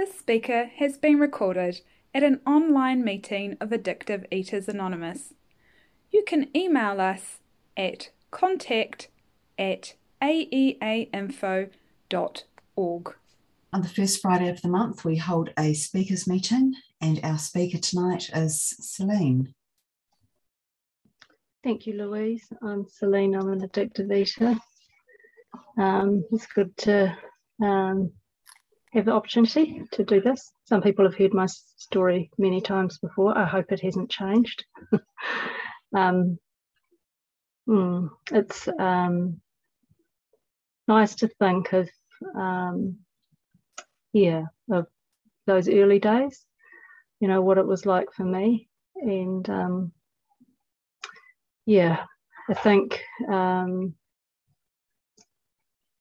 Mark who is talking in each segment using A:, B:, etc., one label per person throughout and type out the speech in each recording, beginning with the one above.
A: This speaker has been recorded at an online meeting of Addictive Eaters Anonymous. You can email us at contact at aeainfo.org.
B: On the first Friday of the month, we hold a speakers meeting, and our speaker tonight is Celine.
C: Thank you, Louise. I'm Celine. I'm an addictive eater. Um, it's good to um, have the opportunity to do this. Some people have heard my story many times before. I hope it hasn't changed. um, mm, it's um, nice to think of, um, yeah, of those early days. You know what it was like for me, and um, yeah, I think, um,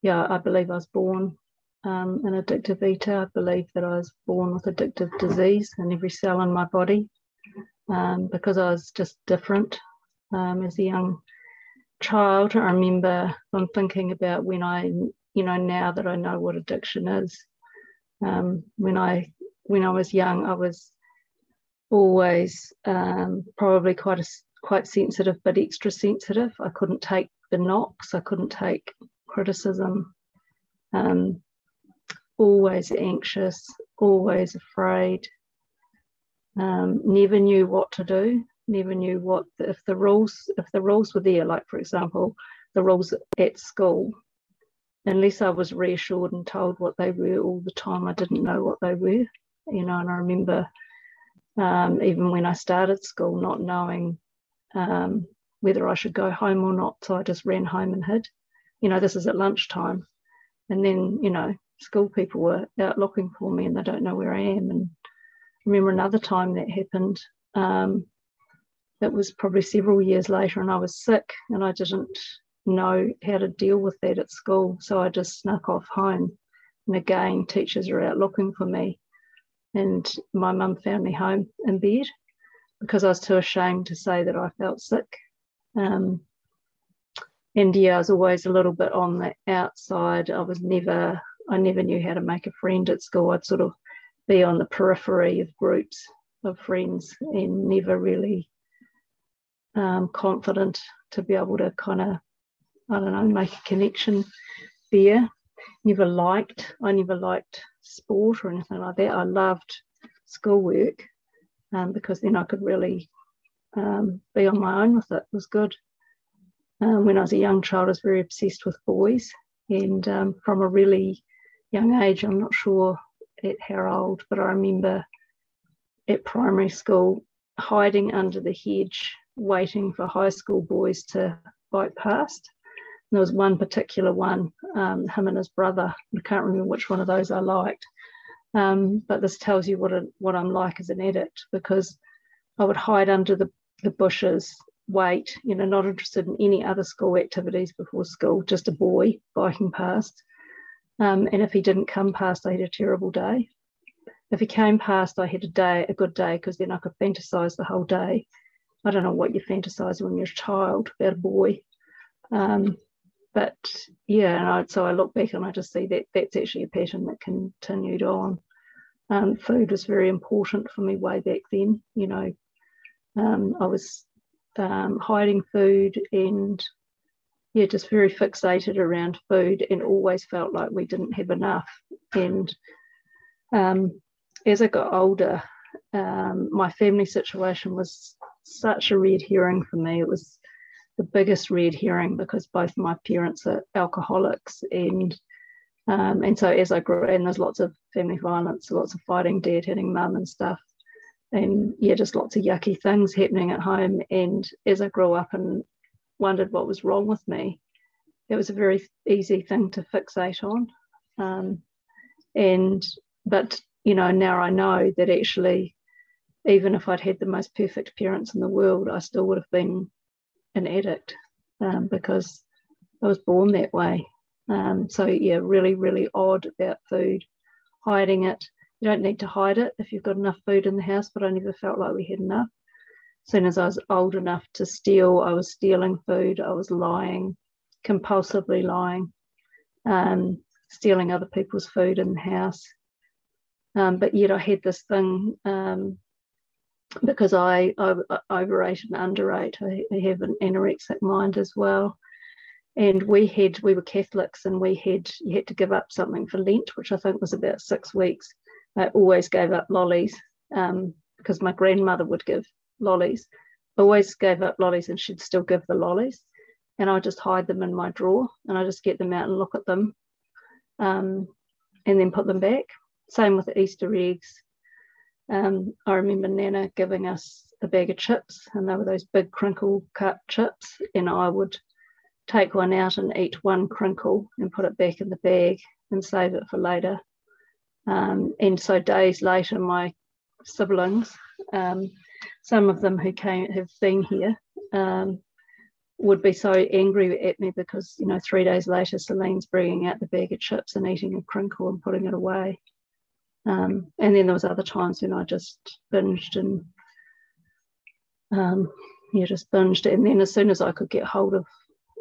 C: yeah, I believe I was born um, an addictive eater. I believe that I was born with addictive disease in every cell in my body um, because I was just different um, as a young child. I remember I'm thinking about when I, you know, now that I know what addiction is. Um, when I when I was young, I was always um, probably quite a quite sensitive, but extra sensitive. I couldn't take the knocks. I couldn't take criticism. Um, always anxious, always afraid, um, never knew what to do, never knew what if the rules if the rules were there, like for example, the rules at school, unless I was reassured and told what they were all the time, I didn't know what they were. You know, and I remember um, even when I started school, not knowing um, whether I should go home or not, so I just ran home and hid. You know, this is at lunchtime, and then you know school people were out looking for me and they don't know where I am. And I remember another time that happened. Um, it was probably several years later, and I was sick and I didn't know how to deal with that at school. So I just snuck off home. And again, teachers were out looking for me. And my mum found me home in bed because I was too ashamed to say that I felt sick. Um, and yeah, I was always a little bit on the outside. I was never I never knew how to make a friend at school. I'd sort of be on the periphery of groups of friends and never really um, confident to be able to kind of, I don't know, make a connection there. Never liked, I never liked sport or anything like that. I loved schoolwork um, because then I could really um, be on my own with it. It was good. Um, when I was a young child, I was very obsessed with boys, and um, from a really young age. I'm not sure at how old, but I remember at primary school hiding under the hedge, waiting for high school boys to bike past. And there was one particular one, um, him and his brother. I can't remember which one of those I liked. Um, but this tells you what, a, what I'm like as an addict because I would hide under the, the bushes, wait, you know, not interested in any other school activities before school, just a boy biking past. Um, and if he didn't come past, I had a terrible day. If he came past, I had a day, a good day, because then I could fantasize the whole day. I don't know what you fantasize when you're a child about a boy. Um, but yeah, and I, so I look back and I just see that that's actually a pattern that continued on. Um, food was very important for me way back then. You know, um, I was um, hiding food and yeah, just very fixated around food and always felt like we didn't have enough. And um, as I got older, um, my family situation was such a red herring for me. It was the biggest red herring because both my parents are alcoholics and um, and so as I grew and there's lots of family violence, lots of fighting, dad hitting mum and stuff. And yeah, just lots of yucky things happening at home. And as I grew up and wondered what was wrong with me, it was a very easy thing to fixate on. Um, and but you know now I know that actually, even if I'd had the most perfect parents in the world, I still would have been an addict um, because I was born that way. Um, so yeah, really, really odd about food, hiding it. You don't need to hide it if you've got enough food in the house, but I never felt like we had enough soon as I was old enough to steal, I was stealing food, I was lying, compulsively lying, um, stealing other people's food in the house. Um, but yet I had this thing um, because I, I, overate and underate. I, I have an anorexic mind as well. And we had we were Catholics and we had you had to give up something for Lent, which I think was about six weeks. I always gave up lollies um, because my grandmother would give lollies. Always gave up lollies and she'd still give the lollies. And I just hide them in my drawer and I just get them out and look at them um, and then put them back. Same with the Easter eggs. Um, I remember Nana giving us a bag of chips, and they were those big crinkle cut chips, and I would take one out and eat one crinkle and put it back in the bag and save it for later. Um, and so days later, my siblings, um, some of them who came have been here, um, would be so angry at me because you know three days later, Celine's bringing out the bag of chips and eating a crinkle and putting it away. Um, and then there was other times when I just binged and um, yeah, just binged. And then as soon as I could get hold of,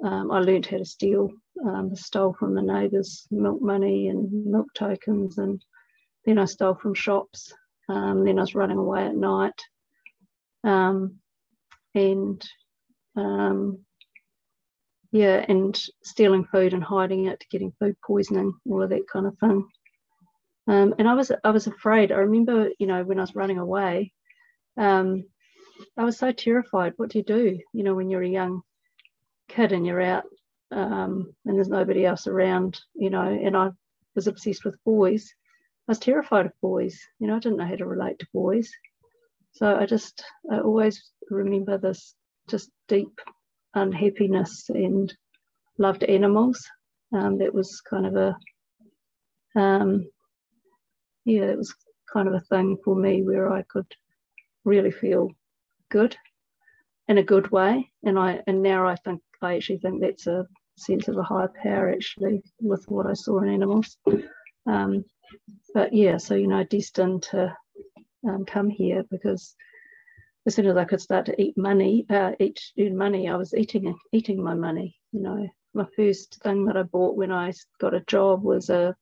C: um, I learned how to steal. Um, stole from the neighbours milk money and milk tokens, and then I stole from shops. Um, then I was running away at night, um, and um, yeah, and stealing food and hiding it, getting food poisoning, all of that kind of thing. Um, and I was I was afraid. I remember, you know, when I was running away, um, I was so terrified. What do you do, you know, when you're a young kid and you're out um, and there's nobody else around, you know? And I was obsessed with boys. I was terrified of boys. You know, I didn't know how to relate to boys. So I just I always remember this just deep unhappiness and loved animals. Um, that was kind of a um, yeah, it was kind of a thing for me where I could really feel good in a good way. And I and now I think I actually think that's a sense of a higher power actually with what I saw in animals. Um, but yeah, so you know, destined to um, come here because as soon as I could start to eat money, uh, eat money, I was eating eating my money. You know, my first thing that I bought when I got a job was a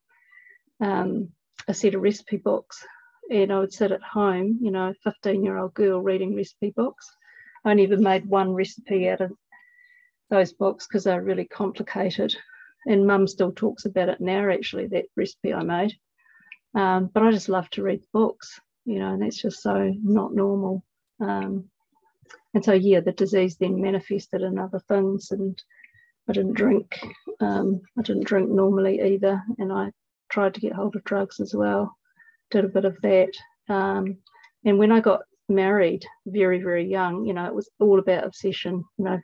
C: um, a set of recipe books and I would sit at home, you know, 15 year old girl reading recipe books. I never made one recipe out of those books because they're really complicated. And mum still talks about it now, actually, that recipe I made. Um, but I just love to read books, you know, and that's just so not normal. Um, and so, yeah, the disease then manifested in other things. And I didn't drink. Um, I didn't drink normally either. And I tried to get hold of drugs as well, did a bit of that. Um, and when I got married very, very young, you know, it was all about obsession, you know,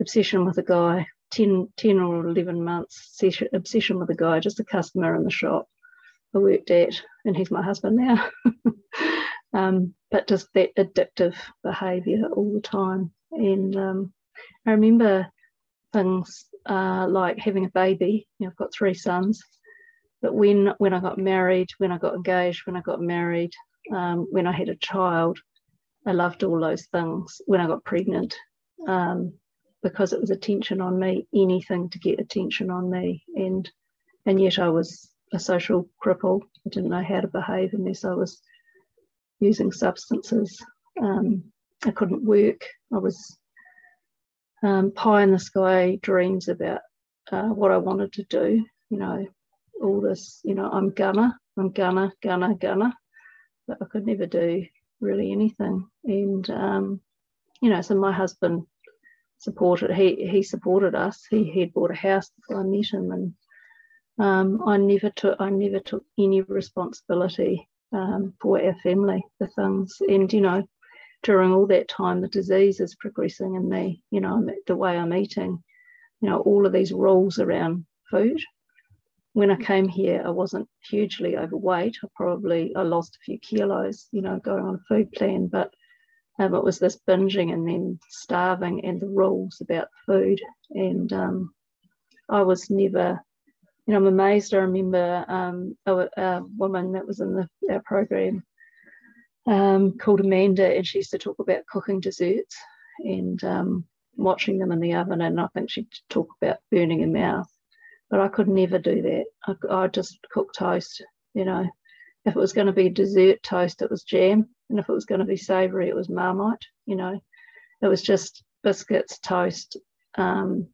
C: obsession with a guy, 10, 10 or 11 months, obsession with a guy, just a customer in the shop I worked at, and he's my husband now. um, but just that addictive behavior all the time. And um, I remember things uh, like having a baby. You know, I've got three sons, but when when I got married, when I got engaged, when I got married, um, when I had a child, I loved all those things. When I got pregnant, um, because it was attention on me, anything to get attention on me, and and yet I was a social cripple. I didn't know how to behave unless I was using substances. Um, I couldn't work. I was um, pie in the sky dreams about uh, what I wanted to do. You know, all this, you know, I'm gonna, I'm gonna, gonna, gonna, but I could never do really anything. And um, you know, so my husband supported he he supported us. He had bought a house before I met him, and um, I never took I never took any responsibility um, for our family, the things, and you know, during all that time, the disease is progressing in me. You know, the way I'm eating, you know, all of these rules around food when I came here, I wasn't hugely overweight. I probably I lost a few kilos, you know, going on a food plan, but um, it was this binging and then starving and the rules about food. And um, I was never, you know, I'm amazed. I remember um, a, a, woman that was in the, our program um, called Amanda, and she used to talk about cooking desserts and um, watching them in the oven. And I think she'd talk about burning her mouth but I could never do that. I, I just cook toast, you know, if it was going to be dessert toast, it was jam. And if it was going to be savoury, it was marmite. You know, it was just biscuits, toast, um,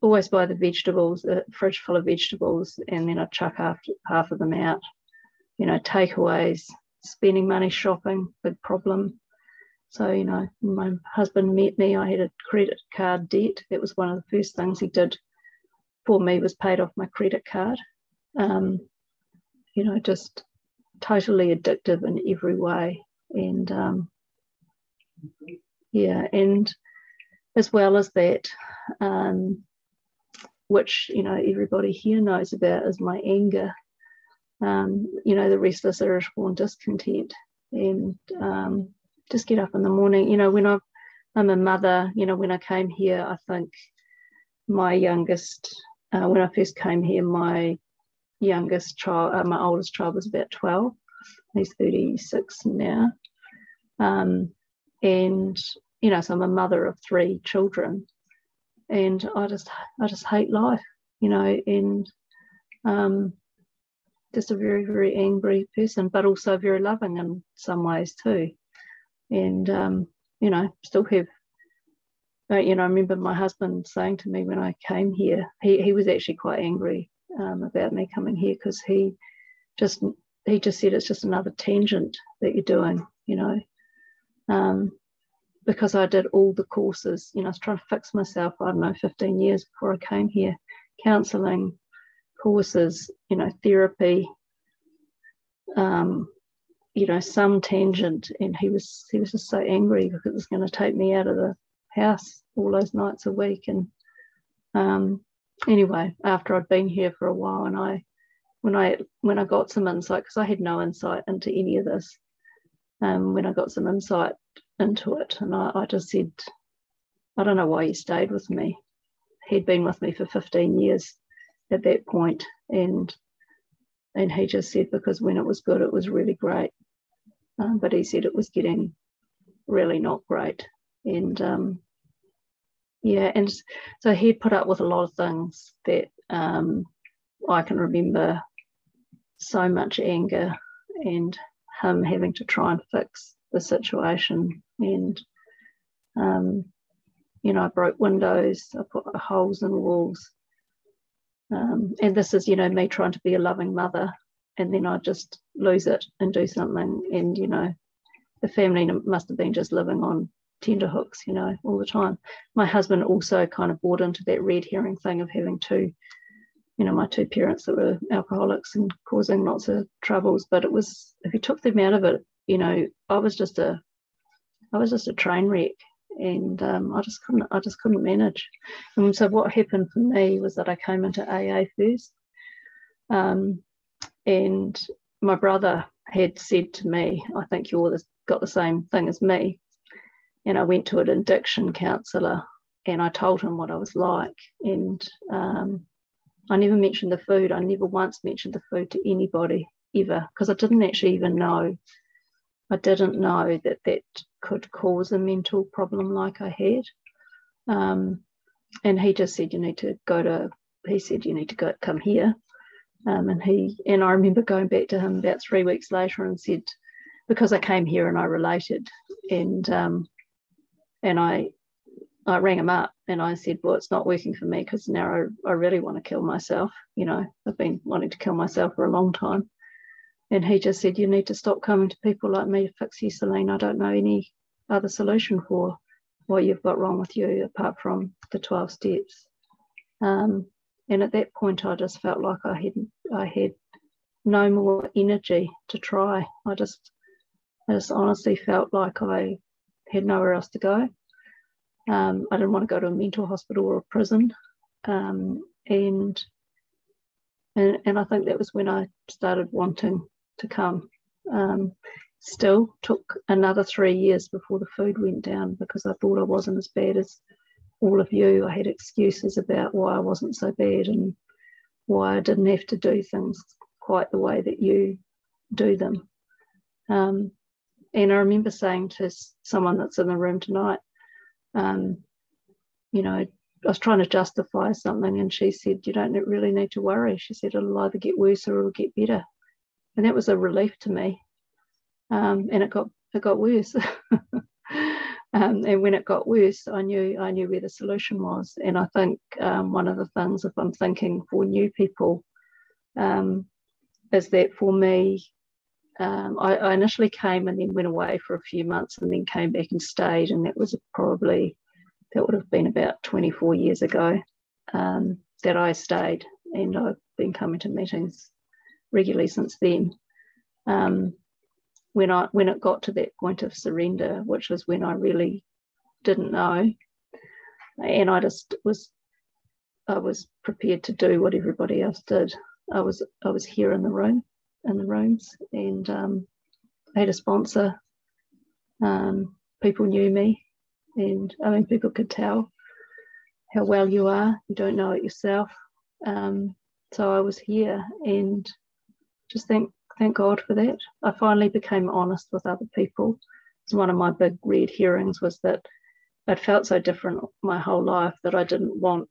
C: always buy the vegetables, a fridge full of vegetables, and then I'd chuck half, half of them out. You know, takeaways, spending money shopping, big problem. So, you know, my husband met me, I had a credit card debt. That was one of the first things he did for me was paid off my credit card. Um, you know, just totally addictive in every way. And um, yeah, and as well as that, um, which you know everybody here knows about, is my anger. Um, you know, the restless, irritable, and discontent, and um, just get up in the morning. You know, when I, I'm a mother. You know, when I came here, I think my youngest, uh, when I first came here, my youngest child, uh, my oldest child was about 12. He's 36 now. Um, and, you know, so I'm a mother of three children. And I just, I just hate life, you know, and um, just a very, very angry person, but also very loving in some ways too. And, um, you know, still have but you know, I remember my husband saying to me when I came here, he, he was actually quite angry um, about me coming here because he just he just said it's just another tangent that you're doing, you know. Um, because I did all the courses, you know, I was trying to fix myself, I don't know, 15 years before I came here, counseling, courses, you know, therapy, um, you know, some tangent. And he was he was just so angry because it was going to take me out of the house all those nights a week. And um, anyway, after I'd been here for a while, and I, when I when I got some insight, because I had no insight into any of this, um, when I got some insight into it, and I, I just said, I don't know why he stayed with me. He'd been with me for 15 years at that point, and and he just said because when it was good, it was really great, um, but he said it was getting really not great, and um, yeah, and so he'd put up with a lot of things that um, I can remember so much anger and him having to try and fix the situation. And, um, you know, I broke windows, I put holes in walls. Um, and this is, you know, me trying to be a loving mother. And then I just lose it and do something. And, you know, the family must have been just living on tender hooks, you know, all the time. My husband also kind of bought into that red herring thing of having two, you know, my two parents that were alcoholics and causing lots of troubles. But it was if you took them out of it, you know, I was just a, I was just a train wreck, and um, I just couldn't, I just couldn't manage. And so what happened for me was that I came into AA first, um, and my brother had said to me, I think you're got the same thing as me and I went to an addiction counsellor and I told him what I was like. And um, I never mentioned the food. I never once mentioned the food to anybody ever because I didn't actually even know. I didn't know that that could cause a mental problem like I had. Um, and he just said, you need to go to, he said, you need to go come here. Um, and he, and I remember going back to him about three weeks later and said, because I came here and I related and um, and I I rang him up and I said, Well, it's not working for me because now I, I really want to kill myself. You know, I've been wanting to kill myself for a long time. And he just said, You need to stop coming to people like me to fix you, Celine. I don't know any other solution for what you've got wrong with you apart from the 12 steps. Um, and at that point, I just felt like I had I had no more energy to try. I just I just honestly felt like I had nowhere else to go. Um, I didn't want to go to a mental hospital or a prison. Um, and, and and I think that was when I started wanting to come. Um, still took another three years before the food went down because I thought I wasn't as bad as all of you. I had excuses about why I wasn't so bad and why I didn't have to do things quite the way that you do them. Um, and I remember saying to someone that's in the room tonight, um, you know, I was trying to justify something, and she said, You don't really need to worry. She said, It'll either get worse or it'll get better. And that was a relief to me. Um, and it got it got worse. um, and when it got worse, I knew I knew where the solution was. And I think um, one of the things, if I'm thinking for new people, um, is that for me, um, I, I, initially came and then went away for a few months and then came back and stayed. And that was probably, that would have been about 24 years ago um, that I stayed. And I've been coming to meetings regularly since then. Um, when I when it got to that point of surrender, which was when I really didn't know, and I just was I was prepared to do what everybody else did. I was I was here in the room in the rooms, and um, I had a sponsor. Um, people knew me, and I mean people could tell how well you are. You don't know it yourself. Um, so I was here, and just thank thank God for that. I finally became honest with other people. One of my big red herrings was that I'd felt so different my whole life that I didn't want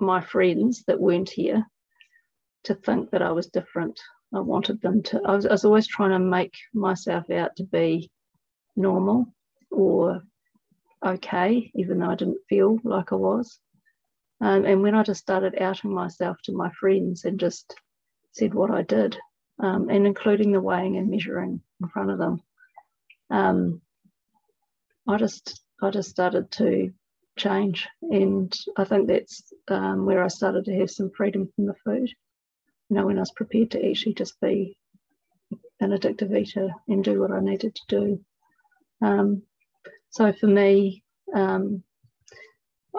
C: my friends that weren't here to think that I was different. I wanted them to, I was, I was always trying to make myself out to be normal or okay, even though I didn't feel like I was. Um, and when I just started outing myself to my friends and just said what I did, um, and including the weighing and measuring in front of them. Um, I just I just started to change, and I think that's um, where I started to have some freedom from the food. You know, when I was prepared to actually just be an addictive eater and do what I needed to do. Um, so for me, um,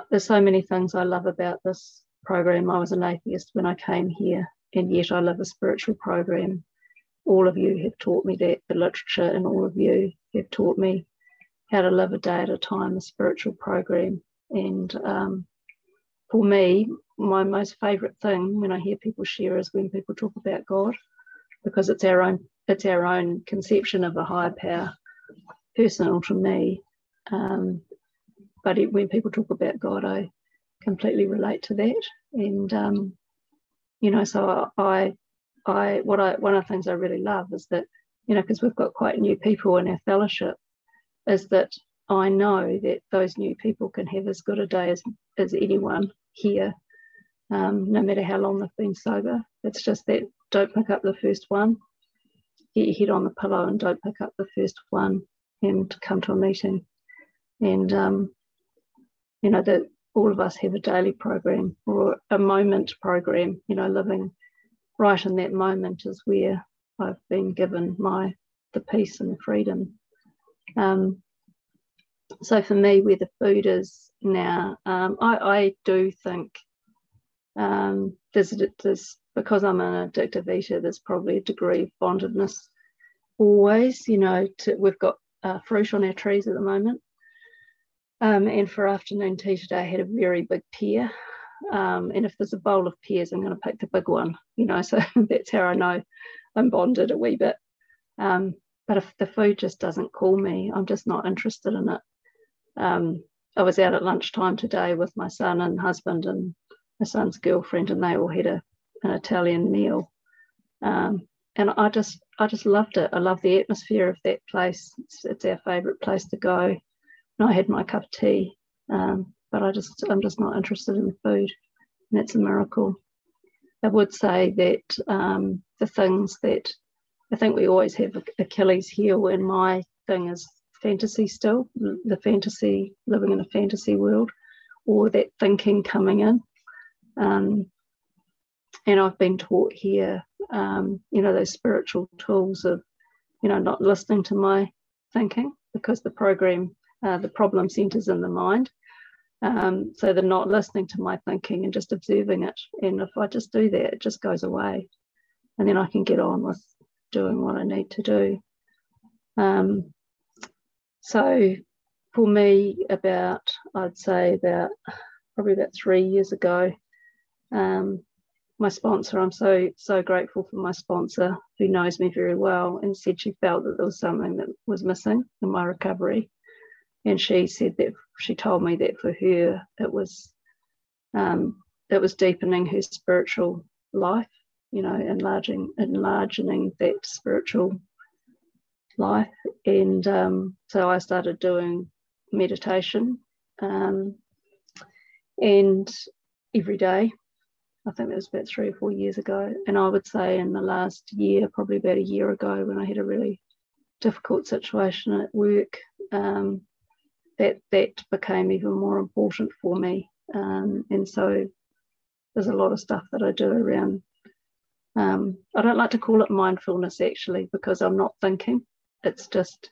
C: there's so many things I love about this program. I was an atheist when I came here and yet I live a spiritual program. All of you have taught me that, the literature, and all of you have taught me how to live a day at a time, a spiritual program. And um, for me, my most favourite thing when I hear people share is when people talk about God, because it's our own it's our own conception of a higher power, personal to me. Um, but it, when people talk about God, I completely relate to that, and um, you know so i i what i one of the things i really love is that you know because we've got quite new people in our fellowship is that i know that those new people can have as good a day as, as anyone here um, no matter how long they've been sober. It's just that don't pick up the first one get your head on the pillow and don't pick up the first one and come to a meeting. And um, you know that all of us have a daily program or a moment program. You know, living right in that moment is where I've been given my the peace and the freedom. Um, so for me, where the food is now, um, I, I, do think um, there's, there's because I'm an addictive eater, there's probably a degree of bondedness always. You know, to, we've got uh, fruit on our trees at the moment. Um, and for afternoon tea today, I had a very big pear. Um, and if there's a bowl of pears, I'm going to pick the big one, you know, so that's how I know I'm bonded a wee bit. Um, but if the food just doesn't call me, I'm just not interested in it. Um, I was out at lunchtime today with my son and husband and my son's girlfriend, and they all had a, an Italian meal. Um, and I just, I just loved it. I love the atmosphere of that place. It's, it's our favourite place to go. I had my cup of tea, um, but I just I'm just not interested in the food, and that's a miracle. I would say that um, the things that I think we always have Achilles heel, and my thing is fantasy still, the fantasy, living in a fantasy world, or that thinking coming in. Um, and I've been taught here, um, you know, those spiritual tools of, you know, not listening to my thinking because the program uh, the problem centers in the mind. Um, so they're not listening to my thinking and just observing it. And if I just do that, it just goes away. And then I can get on with doing what I need to do. Um, so for me, about, I'd say about probably about three years ago, um, my sponsor, I'm so, so grateful for my sponsor who knows me very well and said she felt that there was something that was missing in my recovery and she said that she told me that for her it was um, it was deepening her spiritual life you know, enlarging, enlarging that spiritual life. And um, so I started doing meditation um, and every day. I think that was about three or four years ago. And I would say in the last year, probably about a year ago, when I had a really difficult situation at work, um, that that became even more important for me. Um, and so there's a lot of stuff that I do around. Um, I don't like to call it mindfulness actually because I'm not thinking. It's just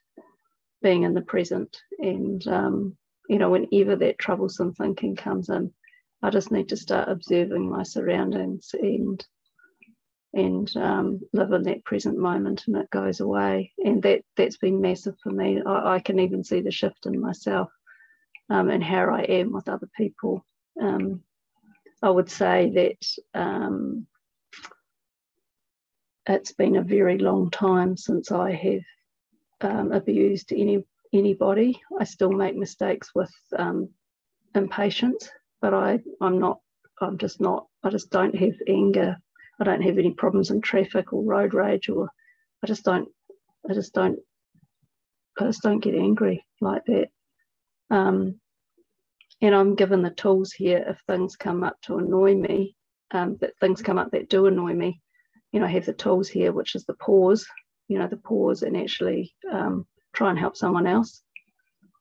C: being in the present. And um, you know, whenever that troublesome thinking comes in, I just need to start observing my surroundings and and um, live in that present moment and it goes away. And that that's been massive for me. I, I can even see the shift in myself um, and how I am with other people. Um, I would say that um, it's been a very long time since I have um, abused any anybody. I still make mistakes with um, impatience but I I'm not I'm just not I just don't have anger I don't have any problems in traffic or road rage or I just don't I just don't I just don't get angry like that. Um, and I'm given the tools here if things come up to annoy me, um, that things come up that do annoy me. You know, I have the tools here, which is the pause, you know, the pause and actually um, try and help someone else.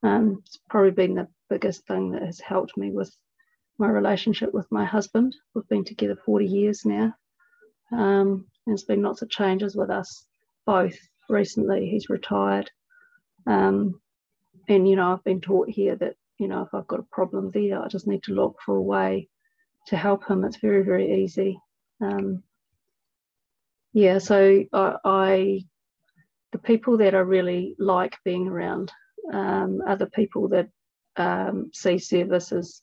C: Um, it's probably been the biggest thing that has helped me with my relationship with my husband. We've been together 40 years now. Um, there's been lots of changes with us both recently. He's retired. Um, and, you know, I've been taught here that, you know, if I've got a problem there, I just need to look for a way to help him. It's very, very easy. Um, yeah, so I, I, the people that I really like being around um, are the people that um, see service as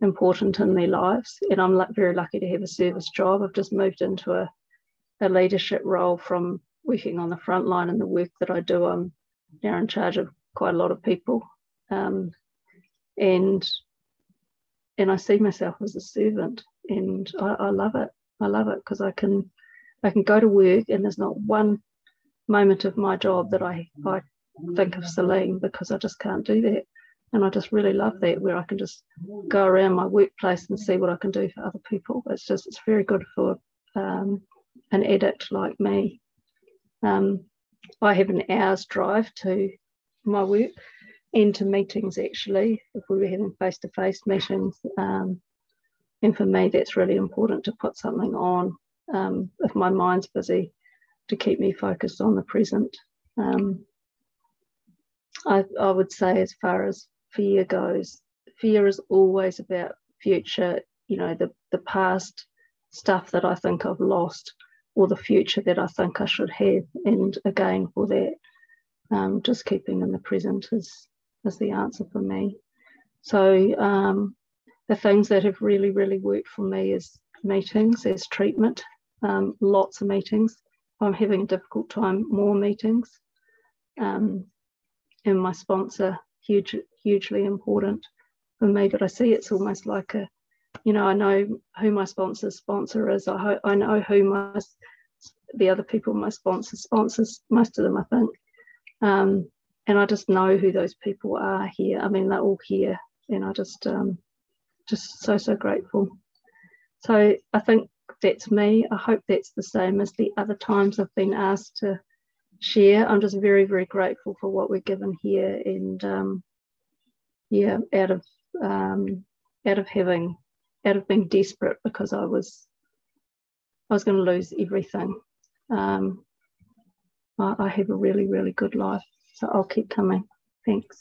C: important in their lives. And I'm very lucky to have a service job. I've just moved into a, a leadership role from working on the front line and the work that I do. I'm now in charge of quite a lot of people. Um, and and I see myself as a servant and I, I love it. I love it because I can I can go to work and there's not one moment of my job that I, I think of Celine because I just can't do that. And I just really love that where I can just go around my workplace and see what I can do for other people. It's just, it's very good for um, an addict like me. Um, I have an hour's drive to my work and to meetings actually, if we were having face to face meetings. Um, and for me, that's really important to put something on um, if my mind's busy to keep me focused on the present. Um, I, I, would say, as far as fear goes. Fear is always about future, you know, the, the past stuff that I think I've lost or the future that I think I should have. And again, for that, um, just keeping in the present is, is the answer for me. So um, the things that have really, really worked for me is meetings, as treatment, um, lots of meetings. I'm having a difficult time, more meetings. Um, and my sponsor huge, hugely important for me. But I see it's almost like a, you know, I know who my sponsor's sponsor is. I, ho- I know who my the other people my sponsor sponsors, most of them, I think. Um, and I just know who those people are here. I mean, they're all here, and I just, um, just so so grateful. So I think that's me. I hope that's the same as the other times I've been asked to share. I'm just very, very grateful for what we're given here, and um, yeah, out of um, out of having, out of being desperate because I was, I was going to lose everything. Um, I, I have a really, really good life, so I'll keep coming. Thanks.